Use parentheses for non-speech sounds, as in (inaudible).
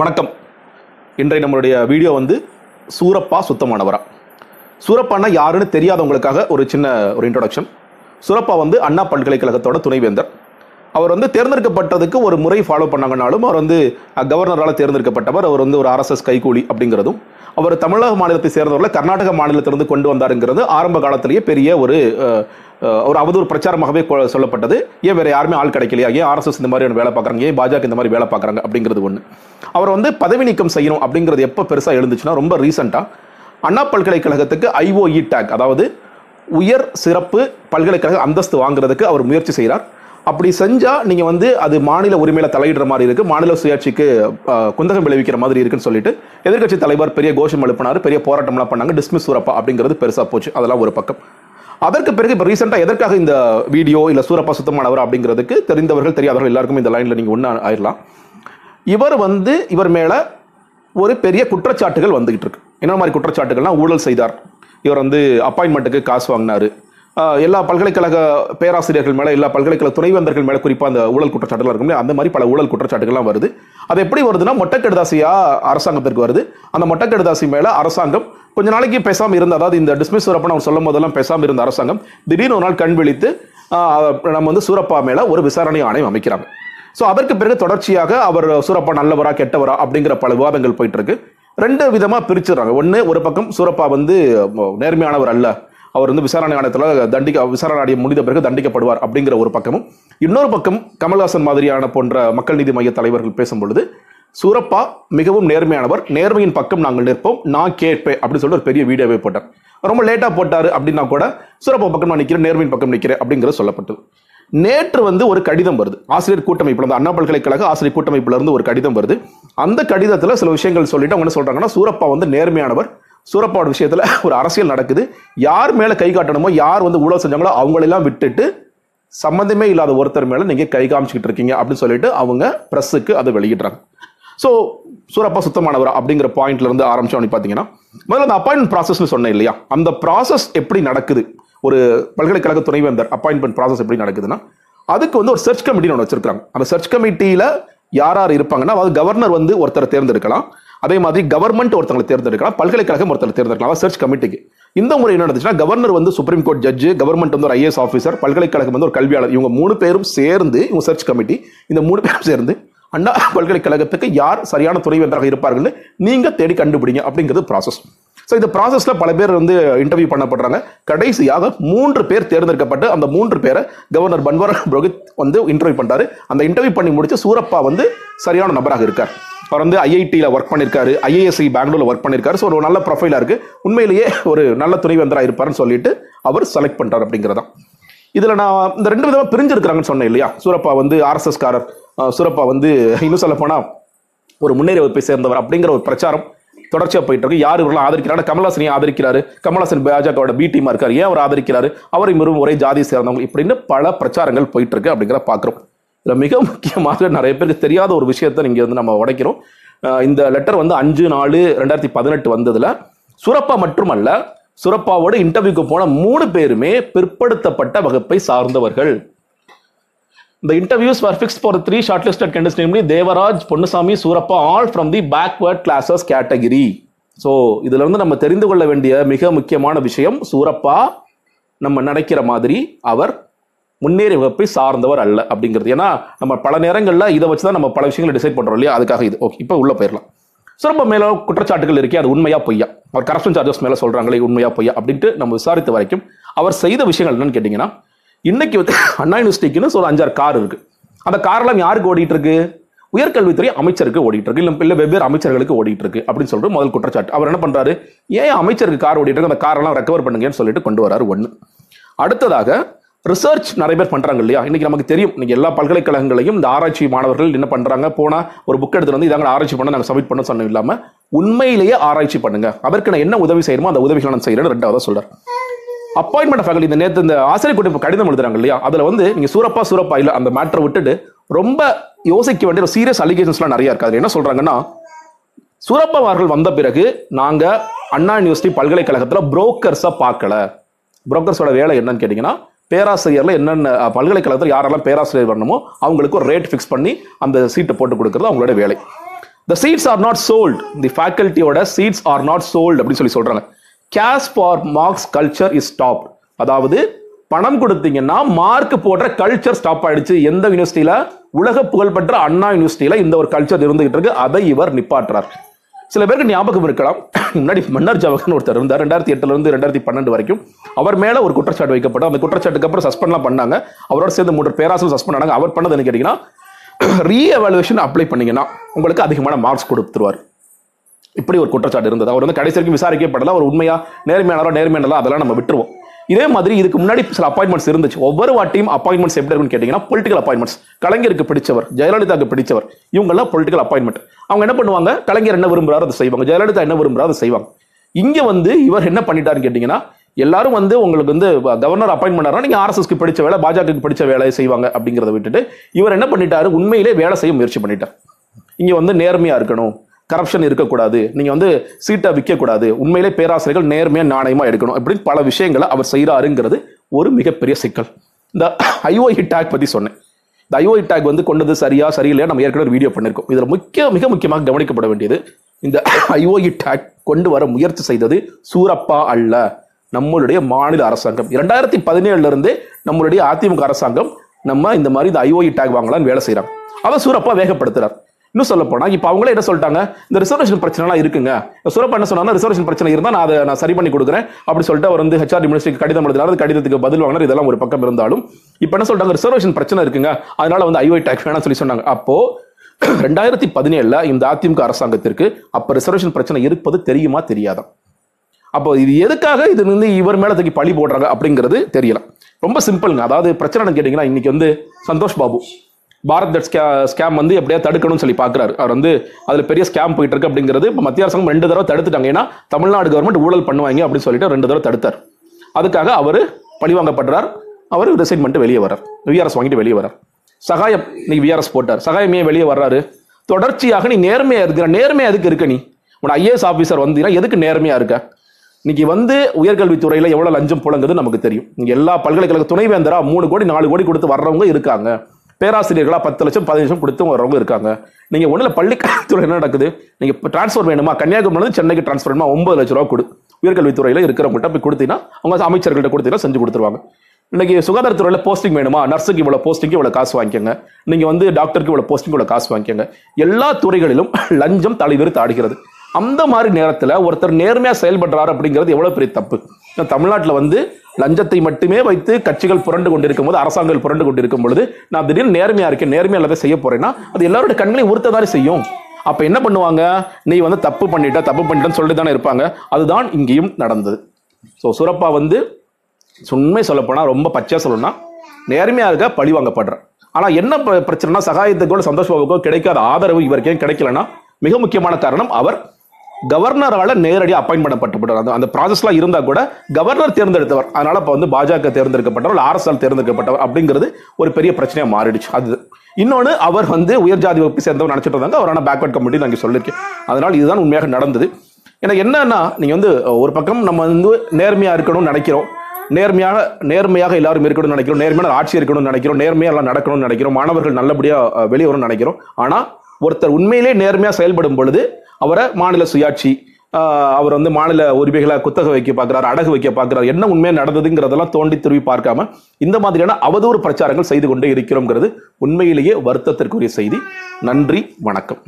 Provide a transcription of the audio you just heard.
வணக்கம். இன்றைய நம்மளுடைய வீடியோ வந்து சூரப்பா சுத்தமானவரா. சூரப்பான்னா யாருன்னு தெரியாதவங்களுக்காக ஒரு சின்ன ஒரு இன்ட்ரொடக்ஷன் சூரப்பா வந்து அண்ணா பல்கலைக்கழகத்தோட துணைவேந்தர். அவர் வந்து தேர்ந்தெடுக்கப்பட்டதுக்கு ஒரு முறை ஃபாலோ பண்ணாங்கனாலும் அவர் வந்து கவர்னரால் தேர்ந்தெடுக்கப்பட்டவர். அவர் வந்து ஒரு ஆர்எஸ்எஸ் கைகூலி அப்படிங்கிறதும் அவர் தமிழக மாநிலத்தை சேர்ந்தவர்களை கர்நாடக மாநிலத்திலிருந்து கொண்டு வந்தாருங்கிறது ஆரம்ப காலத்திலேயே பெரிய ஒரு ஒரு அவதூறு பிரச்சாரமாகவே சொல்லப்பட்டது. ஏன் வேற யாருமே ஆள் கிடைக்கலையா? ஏன் ஆர்எஸ்எஸ் இந்த மாதிரி வேலை பார்க்குறாங்க? ஏன் பாஜக இந்த மாதிரி வேலை பார்க்குறாங்க? அப்படிங்கிறது ஒன்று அவர் வந்து பதவி நீக்கம் செய்யணும் அப்படிங்கிறது எப்போ பெருசாக எழுந்துச்சுன்னா ரொம்ப ரீசெண்டாக அண்ணா பல்கலைக்கழகத்துக்கு ஐஓஇ டேக் அதாவது உயர் சிறப்பு பல்கலைக்கழக அந்தஸ்து வாங்குறதுக்கு அவர் முயற்சி செய்கிறார் அப்படி செஞ்சால் நீங்கள் வந்து அது மாநில உரிமையில தலையிடுற மாதிரி இருக்கு. மாநில சுயாட்சிக்கு குந்தகம் விளைவிக்கிற மாதிரி இருக்குன்னு சொல்லிட்டு எதிர்க்கட்சி தலைவர் பெரிய கோஷம் எழுப்பினார். பெரிய போராட்டம்லாம் பண்ணாங்க. டிஸ்மிஸ் சூரப்பா அப்படிங்கிறது பெருசாக போச்சு. அதெல்லாம் ஒரு பக்கம். அதற்கு பிறகு இப்போ ரீசெண்டாக எதற்காக இந்த வீடியோ இல்லை சூரப்பா சுத்தமானவர் அப்படிங்கிறதுக்கு தெரிந்தவர்கள் தெரியாதவர்கள் எல்லாருக்கும் இந்த லைனில் நீங்கள் ஒன்று ஆயிடலாம் இவர் வந்து இவர் மேலே ஒரு பெரிய குற்றச்சாட்டுகள் வந்துகிட்டு இருக்கு. என்ன மாதிரி குற்றச்சாட்டுகள்னா ஊழல் செய்தார். இவர் வந்து அப்பாயின்மெண்ட்டுக்கு காசு வாங்கினாரு. எல்லா பல்கலைக்கழக பேராசிரியர்கள் மேலே எல்லா பல்கலைக்கழக துணைவேந்தர்கள் மேலே குறிப்பாக அந்த ஊழல் குற்றச்சாட்டுகள் இருக்கும் இல்லையா? அந்த மாதிரி பல ஊழல் குற்றச்சாட்டுகள்லாம் வருது. அது எப்படி வருதுன்னா மொட்டைக்கடுதாசியா அரசாங்கத்திற்கு வருது. அந்த மொட்டக்கெடுதாசி மேலே அரசாங்கம் கொஞ்ச நாளைக்கு பேசாமல் இருந்த அதாவது இந்த டிஸ்மிஸ் சூரப்பா அவர் சொல்லும் போதெல்லாம் பேசாமல் இருந்த அரசாங்கம் திடீர்னு ஒரு நாள் கண் விழித்து நம்ம வந்து சூரப்பா மேலே ஒரு விசாரணை ஆணையம் அமைக்கிறாங்க. ஸோ அதற்கு பிறகு தொடர்ச்சியாக அவர் சூரப்பா நல்லவரா கெட்டவரா அப்படிங்கிற பல விவாதங்கள் போயிட்டு இருக்கு ரெண்டு விதமாக பிரிச்சிடுறாங்க. ஒன்று ஒரு பக்கம் சூரப்பா வந்து நேர்மையானவர் அல்ல. அவர் வந்து விசாரணை ஆணையத்தில் தண்டிக்க விசாரணை ஆணையம் முடிந்த பிறகு தண்டிக்கப்படுவார் அப்படிங்கிற ஒரு பக்கமும். இன்னொரு பக்கம் கமல்ஹாசன் மாதிரியான போன்ற மக்கள் நீதி மைய தலைவர்கள் பேசும்பொழுது சூரப்பா மிகவும் நேர்மையானவர். நேர்மையின் பக்கம் நாங்கள் நிற்போம். நான் கேட்பேன் அப்படின்னு சொல்லிட்டு ஒரு பெரிய வீடியோவே போட்டார் ரொம்ப லேட்டாக போட்டார் அப்படின்னா கூட சூரப்பா பக்கம் நான் நிற்கிறேன் நேர்மையின் பக்கம் நிற்கிறேன் அப்படிங்கிறது சொல்லப்பட்டது. நேற்று வந்து ஒரு கடிதம் வருது. ஆசிரியர் கூட்டமைப்பில் இருந்து அண்ணா பல்கலைக்கழக ஆசிரியர் கூட்டமைப்புல இருந்து ஒரு கடிதம் வருது. அந்த கடிதத்தில் சில விஷயங்கள் சொல்லிட்டு அவங்க என்ன சொல்றாங்கன்னா சூரப்பா வந்து நேர்மையானவர். சூரப்பாவோட விஷயத்துல ஒரு அரசியல் நடக்குது. யார் மேலே கை காட்டணுமோ யார் வந்து ஊழல் செஞ்சாங்களோ அவங்களெல்லாம் விட்டுட்டு சம்மந்தமே இல்லாத ஒருத்தர் மேலே நீங்கள் கை காமிச்சிக்கிட்டு இருக்கீங்க அப்படின்னு சொல்லிட்டு அவங்க ப்ரெஸ்ஸுக்கு அதை வெளியிடுறாங்க. ஸோ சூரப்பா சுத்தமானவர் அப்படிங்கிற பாயிண்ட்ல இருந்து ஆரம்பிச்சோம். அப்படி பார்த்தீங்கன்னா முதல்ல அந்த அப்பாயின்மெண்ட் ப்ராசஸ்னு சொன்னேன் இல்லையா? அந்த ப்ராசஸ் எப்படி நடக்குது? ஒரு பல்கலைக்கழக துணைவேந்தர் அப்பாயின்மெண்ட் ப்ராசஸ் எப்படி நடக்குதுன்னா அதுக்கு வந்து ஒரு சர்ச் கமிட்டின்னு ஒன்று வச்சிருக்காங்க அந்த சர்ச் கமிட்டியில் யார் யார் இருப்பாங்கன்னா அதாவது கவர்னர் வந்து ஒருத்தரை தேர்ந்தெடுக்கலாம். அதே மாதிரி கவர்மெண்ட் ஒருத்தங்களை தேர்ந்தெடுக்கலாம். பல்கலைக்கழகம் ஒருத்தரை தேர்ந்தெடுக்கலாம். அதாவது சர்ச் கமிட்டிக்கு இந்த முறை என்ன நடந்துச்சுன்னா கவர்னர் வந்து சுப்ரீம் கோர்ட் ஜட்ஜு கவர்மெண்ட் வந்து ஒரு ஐஏஎஸ் ஆஃபீஸர் பல்கலைக்கழகம் வந்து ஒரு கல்வியாளர். இவங்க மூணு பேரும் சேர்ந்து இவங்க சர்ச் கமிட்டி இந்த மூணு பேரும் சேர்ந்து அண்ணா பல்கலைக்கழகத்துக்கு யார் சரியான துணைவேந்தராக இருப்பார்கள்னு நீங்கள் தேடி கண்டுபிடிங்க அப்படிங்கிறது ப்ராசஸ் ஸோ இந்த ப்ராசஸில் பல பேர் வந்து இன்டர்வியூ பண்ணப்படுறாங்க. கடைசியாக மூன்று பேர் தேர்ந்தெடுக்கப்பட்டு அந்த மூன்று பேரை கவர்னர் பன்வாரா புரோஹித் வந்து இன்டர்வியூ பண்றாரு அந்த இன்டர்வியூ பண்ணி முடிச்சு சூரப்பா வந்து சரியான நபராக இருக்கார். அவர் வந்து ஐஐடியில் ஒர்க் பண்ணியிருக்காரு ஐஏஎஸ்சி பெங்களூரில் ஒர்க் பண்ணியிருக்காரு ஸோ ஒரு நல்ல ப்ரொஃபைலாக இருக்கு. உண்மையிலேயே ஒரு நல்ல துணைவேந்தராக இருப்பாருன்னு சொல்லிட்டு அவர் செலக்ட் பண்றாரு அப்படிங்கிறதான். இதில் நான் இந்த ரெண்டு விதமாக பிரிஞ்சிருக்கிறாங்கன்னு சொன்னேன் இல்லையா? சூரப்பா வந்து ஆர்எஸ்எஸ்காரர் சூரப்பா வந்து இன்னும் சொல்ல போனால் ஒரு முன்னேறிய வகுப்பை சேர்ந்தவர் அப்படிங்கிற ஒரு பிரச்சாரம் தொடர்ச்சியாக போயிட்டு இருக்கு. யார் இவரெல்லாம் ஆதரிக்கிறாரு கமல்ஹாசன் ஆதரிக்கிறாரு. கமலாசன் பாஜகவோட பி டீமாக இருக்கார். ஏன் அவர் ஆதரிக்கிறாரு? அவர் இவரும் ஒரே ஜாதி சேர்ந்தவங்க இப்படின்னு பல பிரச்சாரங்கள் போயிட்டு இருக்கு அப்படிங்கிற பார்க்குறோம். இதில் மிக முக்கியமாக நிறைய பேருக்கு தெரியாத ஒரு விஷயத்தை இங்கே வந்து நம்ம உடைக்கிறோம். இந்த லெட்டர் வந்து அஞ்சு நாலு ரெண்டாயிரத்தி பதினெட்டு வந்ததில் சுரப்பா மட்டுமல்ல சுரப்பாவோட இன்டர்வியூக்கு போன மூணு பேருமே பிற்படுத்தப்பட்ட வகுப்பை சார்ந்தவர்கள். இந்த interviews were fix for three shortlisted candidates, namely Devaraj Ponnusamy, Soorappa all from the backward classes category so இதுல இருந்து நம்ம தெரிந்து கொள்ள வேண்டிய மிக முக்கியமான விஷயம் சூரப்பா நம்ம நினைக்கிற மாதிரி அவர் முன்னேறிய வகுப்பை சார்ந்தவர் அல்ல அப்படிங்கிறது. ஏன்னா நம்ம பல நேரங்களில் இதை வச்சு தான் நம்ம பல விஷயங்களை டிசைட் பண்ணுறோம் இல்லையா? அதுக்காக இது. ஓகே இப்போ உள்ளே போயிடலாம். ரொம்ப மேல குற்றச்சாட்டுகள் இருக்கே அது உண்மையா பொய்யா? அவர் கரப்ஷன் சார்ஜஸ் மேல சொல்றாங்களே உண்மையா பொய்யா? அப்படின்ட்டு நம்ம விசாரித்த வரைக்கும் அவர் செய்த விஷயங்கள் என்னன்னு கேட்டீங்கன்னா இன்னைக்கு வந்து அண்ணா யூனிவர்சிட்டிக்குன்னு ஒரு அஞ்சாறு கார் இருக்கு. அந்த கார்லாம் யாருக்கு ஓடிட்டு இருக்கு? உயர்கல்வித்துறை அமைச்சருக்கு ஓடிட்டு இருக்கு. இல்ல இல்ல வெவ்வேறு அமைச்சர்களுக்கு ஓடிட்டு இருக்கு அப்படின்னு சொல்லிட்டு முதல் குற்றச்சாட்டு. அவர் என்ன பண்றாரு? ஏன் அமைச்சருக்கு கார் ஓடிட்டு இருக்கு? அந்த காரெல்லாம் ரெக்கவர் பண்ணுங்கன்னு சொல்லிட்டு கொண்டு வராரு ஒன்று அடுத்ததாக ரிசர்ச் நிறைய பேர் பண்றாங்க இல்லையா? இன்னைக்கு நமக்கு தெரியும் இன்றைக்கி எல்லா பல்கலைக்கழகங்களையும் இந்த ஆராய்ச்சி மாணவர்கள் என்ன பண்ணுறாங்க போனால் ஒரு புக் எடுத்து வந்து இதாங்க ஆராய்ச்சி பண்ண நாங்கள் சப்மிட் பண்ண சொன்னோம் இல்லாமல் உண்மையிலேயே ஆராய்ச்சி பண்ணுங்க. அதற்கு நான் என்ன உதவி செய்யணுமோ அந்த உதவிகளை நான் செய்கிறேன் ரெண்டாவது சொல்கிறார் அப்பாயின்மெண்ட் ஃபேக்கல்டி இந்த நேற்று இந்த ஆசிரியர் கூட்டம் கடிதம் எழுதுறாங்க இல்லையா? அதில் வந்து நீங்கள் சூரப்பா சூரப்பா இல்ல அந்த மேட்டரை விட்டுட்டு ரொம்ப யோசிக்க வேண்டிய ஒரு சீரியஸ் அலிகேஷன்ஸ்லாம் நிறைய இருக்குது அதில் என்ன சொல்றாங்கன்னா சூரப்பா அவர்கள் வந்த பிறகு நாங்க அண்ணா யூனிவர்சிட்டி பல்கலைக்கழகத்தில் புரோக்கர்ஸை பார்க்கல. புரோக்கர்ஸோட வேலை என்னன்னு கேட்டிங்கன்னா பேராசிரியர்ல என்னென்ன பல்கலைக்கழகத்தில் யாரெல்லாம் பேராசிரியர் வரணுமோ அவங்களுக்கு ஒரு ரேட் ஃபிக்ஸ் பண்ணி அந்த சீட்டை போட்டு கொடுக்கறது அவங்களோட வேலை. The seats are not sold the ஃபேக்கல்ட்டியோட seats are not sold அப்படின்னு சொல்லி சொல்றாங்க. Cash for marks culture is stop அதாவது பணம் கொடுத்தீங்கன்னா மார்க் போடுற கல்ச்சர் ஸ்டாப் ஆயிடுச்சு. எந்த யூனிவர்சிட்டியில உலக புகழ்பெற்ற அண்ணா யூனிவர்சிட்டியில இந்த ஒரு கல்ச்சர் இருந்துகிட்டு இருக்கு. அதை இவர் நிப்பாட்டுறார். சில பேருக்கு ஞாபகம் இருக்கலாம். முன்னாடி மன்னர் ஜவஹர்னு ஒருத்தர் இருந்தார். ரெண்டாயிரத்தி எட்டுல இருந்து ரெண்டாயிரத்தி பன்னெண்டு வரைக்கும். அவர் மேல ஒரு குற்றச்சாட்டு வைக்கப்படும் அந்த குற்றச்சாட்டுக்கு அப்புறம் சஸ்பெண்ட்லாம் பண்ணாங்க. அவரோட சேர்ந்து மூன்று பேராசிரியர் சஸ்பெண்ட் ஆனாங்க. அவர் பண்ணது என்ன கேட்டீங்கன்னா ரீ எவாலுவேஷன் அப்ளை பண்ணீங்கன்னா உங்களுக்கு அதிகமான மார்க்ஸ் கொடுத்துருவார். இப்படி ஒரு குற்றச்சாட்டு இருந்தது. அவர் வந்து கடைசி வரைக்கும் விசாரிக்கப்படல. அவர் உண்மையா நேர்மையானாரோ நேர்மையானதா அதெல்லாம் நம்ம விட்டுருவோம். இதே மாதிரி இதுக்கு முன்னாடி சில அப்பாயின்மெண்ட்ஸ் இருந்துச்சு. ஒவ்வொரு வாட்டியும் அப்பாயின்மெண்ட்ஸ் எப்படி இருக்குன்னு கேட்டீங்கன்னா பொலிட்டிக்கல் அப்பாயின்மெண்ட்ஸ் கலைஞருக்கு பிடிச்சவர் ஜெயலலிதாவுக்கு பிடிச்சவர் இவங்கெல்லாம் பொலிட்டிக்கல் அப்பாயின்மெண்ட் அவங்க என்ன பண்ணுவாங்க? கலைஞர் என்ன விரும்புகிறாரோ அதை செய்வாங்க. ஜெயலலிதா என்ன விரும்புகிறாரோ அதை செய்வாங்க. இங்க வந்து இவர் என்ன பண்ணிட்டாருன்னு கேட்டீங்கன்னா எல்லாரும் வந்து உங்களுக்கு வந்து கவர்னர் அப்பாயின்ட் பண்ணாரா நீங்கள் ஆர்எஸ்எஸ்க்கு பிடிச்ச வேலை பாஜகவுக்கு பிடிச்ச வேலையை செய்வாங்க அப்படிங்கிறத விட்டுட்டு இவர் என்ன பண்ணிட்டாரு? உண்மையிலே வேலை செய்ய முயற்சி பண்ணிட்டார். இங்க வந்து நேர்மையா இருக்கணும். கரப்ஷன் இருக்கக்கூடாது. நீங்கள் வந்து சீட்டை விற்கக்கூடாது உண்மையிலே பேராசிரியர்கள் நேர்மையாக நாணயமாக எடுக்கணும் அப்படின்னு பல விஷயங்களை அவர் செய்கிறாருங்கிறது ஒரு மிகப்பெரிய சிக்கல். இந்த ஐஓஇ டேக் பற்றி சொன்னேன். இந்த ஐஓஇ டேக் வந்து கொண்டது சரியா சரியில்லையா? நம்ம ஏற்கனவே வீடியோ பண்ணிருக்கோம். இதில் முக்கிய மிக முக்கியமாக கவனிக்கப்பட வேண்டியது இந்த ஐஓஇ டேக் கொண்டு வர முயற்சி செய்தது சூரப்பா அல்ல. நம்மளுடைய மாநில அரசாங்கம். இரண்டாயிரத்தி பதினேழுலேருந்தே நம்மளுடைய அதிமுக அரசாங்கம் நம்ம இந்த மாதிரி இந்த ஐஓஇ டேக் வாங்கலாம்னு வேலை செய்கிறாங்க அதை சூரப்பா வேகப்படுத்துகிறார் இன்னும் சொல்ல போனா இப்ப அவங்களே என்ன சொல்லிட்டாங்க? இந்த ரிசர்வேஷன் பிரச்சனைலாம் இருக்குங்க. சுரப்பா என்ன சொன்னா ரிசர்வேஷன் பிரச்சனை இருந்தா நான் அதை நான் சரி பண்ணி கொடுக்குறேன். அப்படி சொல்லிட்டு அவர் வந்து ஹெச்ஆர் மினிஸ்டருக்கு கடிதம் எழுதினார். கடிதத்துக்கு பதில் வாங்கினார். இதெல்லாம் ஒரு பக்கம் இருந்தாலும் இப்ப என்ன சொல்றாங்க? ரிசர்வேஷன் பிரச்சனை இருக்குங்க. அதனால வந்து ஐஓஐ டேக்ஸ் வேணாம் சொல்லி சொன்னாங்க. அப்போ (clears throat) ரெண்டாயிரத்தி பதினேழுல இந்த அதிமுக அரசாங்கத்திற்கு அப்ப ரிசர்வேஷன் பிரச்சனை இருப்பது தெரியுமா? தெரியாதா? அப்போ இது எதுக்காக இது வந்து இவர் மேல தூக்கி பழி போடுறாங்க அப்படிங்கிறது தெரியல. ரொம்ப சிம்பிள்ங்க அதாவது பிரச்சனை கேட்டீங்கன்னா இன்னைக்கு வந்து சந்தோஷ் பாபு. பாரத் தட் ஸ்கேம் வந்து எப்படியா தடுக்கணும்னு சொல்லி பார்க்குறாரு அவர் வந்து அதில் பெரிய ஸ்கேம் போயிட்டு இருக்கு அப்படிங்கிறது இப்போ மத்திய அரசாங்கம் ரெண்டு தடவை தடுத்துட்டாங்க. ஏன்னா தமிழ்நாடு கவர்மெண்ட் ஊழல் பண்ணுவாங்க அப்படின்னு சொல்லிட்டு ரெண்டு தடவை தடுத்தார். அதுக்காக அவர் பழிவாங்கப்படுறார். அவர் ரிசைன் பண்ணிட்டு வெளியே வரார் விஆர்எஸ் வாங்கிட்டு வெளியே வரார் சகாயம் நீ விஆர்எஸ் போட்டார். சகாயம் ஏன் வெளியே வர்றாரு? தொடர்ச்சியாக நீ நேர்மையா இருக்கிற நேர்மையா எதுக்கு இருக்க நீ? உன் ஐஏஎஸ் ஆஃபீஸர் வந்தீங்கன்னா எதுக்கு நேர்மையா இருக்க? இன்னைக்கு வந்து உயர்கல்வித்துறையில எவ்வளவு லஞ்சம் புழங்குது நமக்கு தெரியும். எல்லா பல்கலைக்கழக துணைவேந்தரா மூணு கோடி நாலு கோடி கொடுத்து வர்றவங்க இருக்காங்க. பேராசிரியர்களாக பத்து லட்சம் பதினஞ்சு லட்சம் கொடுத்து வர்றவங்க இருக்காங்க. நீங்கள் ஒன்றில் பள்ளிக்கல்வித்துறை என்ன நடக்குது? நீங்கள் டிரான்ஸ்ஃபர் வேணுமா? கன்னியாகுமரி சென்னைக்கு டிரான்ஸ்ஃபர் வேணுமா? ஒன்பது லட்ச ரூபா கொடு. உயர்கல்வித்துறையில் இருக்கிறவங்கள்ட்ட போய் கொடுத்தீங்கன்னா அவங்க அமைச்சர்கள்ட்ட கொடுத்தீங்கன்னா செஞ்சு கொடுத்துருவாங்க. இன்னைக்கு சுகாதாரத்துறையில் போஸ்டிங் வேணுமா? நர்ஸுக்கு இவ்வளோ போஸ்டிங்க்கு இவ்வளோ காசு வாங்கிக்கோங்க. நீங்கள் வந்து டாக்டருக்கு இவ்வளோ போஸ்டிங் இவ்வளோ காசு வாங்கிக்கோங்க. எல்லா துறைகளிலும் (laughs) லஞ்சம் தலைவிரித்து ஆடுகிறது. அந்த மாதிரி நேரத்துல ஒருத்தர் நேர்மையா செயல்படுறாரு அப்படிங்கிறது எவ்வளவு பெரிய தப்பு. தமிழ்நாட்டில் வந்து லஞ்சத்தை மட்டுமே வைத்து கட்சிகள் புரண்டு கொண்டிருக்கும் போது அரசாங்கங்கள் புரண்டு கொண்டிருக்கும் பொழுது நான் திடீர்னு நேர்மையாக இருக்கேன் நேர்மையாக இல்லாத செய்ய போறேன்னா அது எல்லாரோட கண்களையும் உறுத்ததானே செய்யும். அப்போ என்ன பண்ணுவாங்க? நீ வந்து தப்பு பண்ணிட்ட தப்பு பண்ணிட்டேன்னு சொல்லிட்டு தானே இருப்பாங்க. அதுதான் இங்கேயும் நடந்தது. ஸோ சுரப்பா வந்து உண்மை சொல்லப்போனால் போனா ரொம்ப பச்சையாக சொல்லணும்னா நேர்மையா இருக்க பழி வாங்கப்படுறேன் ஆனா என்ன பிரச்சனைனா சகாயத்துக்கோ சந்தோஷ் பாபுக்கோ கிடைக்காத ஆதரவு இவருக்கே கிடைக்கலன்னா மிக முக்கியமான காரணம் அவர் கவர்னரால் நேரடியாக அப்பாயின் பண்ணப்பட்டவர் அந்த அந்த ப்ராசஸ்லாம் இருந்தால் கூட கவர்னர் தேர்ந்தெடுத்தவர். அதனால் இப்போ வந்து பாஜக தேர்ந்தெடுக்கப்பட்டவர் ஆர்எஸ்எல் தேர்ந்தெடுக்கப்பட்டவர் அப்படிங்கிறது ஒரு பெரிய பிரச்சனையாக மாறிடுச்சு. அது இன்னொன்று அவர் வந்து உயர்ஜாதி வகுப்பு சேர்ந்தவர் நினச்சிட்டு இருந்தாங்க. அவரான பேக்வர்ட் கமிட்டி நான் சொல்லியிருக்கேன் அதனால் இதுதான் உண்மையாக நடந்தது. எனக்கு என்னன்னா நீங்கள் வந்து ஒரு பக்கம் நம்ம வந்து நேர்மையாக இருக்கணும்னு நினைக்கிறோம். நேர்மையாக நேர்மையாக எல்லாரும் இருக்கணும்னு நினைக்கிறோம். நேர்மையான ஆட்சி இருக்கணும்னு நினைக்கிறோம். நேர்மையாக எல்லாம் நடக்கணும்னு நினைக்கிறோம். மாணவர்கள் நல்லபடியாக வெளியே வரணும்னு நினைக்கிறோம். ஆனால் ஒருத்தர் உண்மையிலே நேர்மையாக செயல்படும் பொழுது அவரை மாநில சுயாட்சி அவர் வந்து மாநில உரிமைகளை குத்தக வைக்க பார்க்குறாரு அடகு வைக்க பார்க்குறாரு என்ன உண்மையாக நடந்ததுங்கிறதெல்லாம் தோண்டி துருவி பார்க்காம இந்த மாதிரியான அவதூறு பிரச்சாரங்கள் செய்து கொண்டே இருக்கிறோங்கிறது உண்மையிலேயே வருத்தத்திற்குரிய செய்தி. நன்றி வணக்கம்.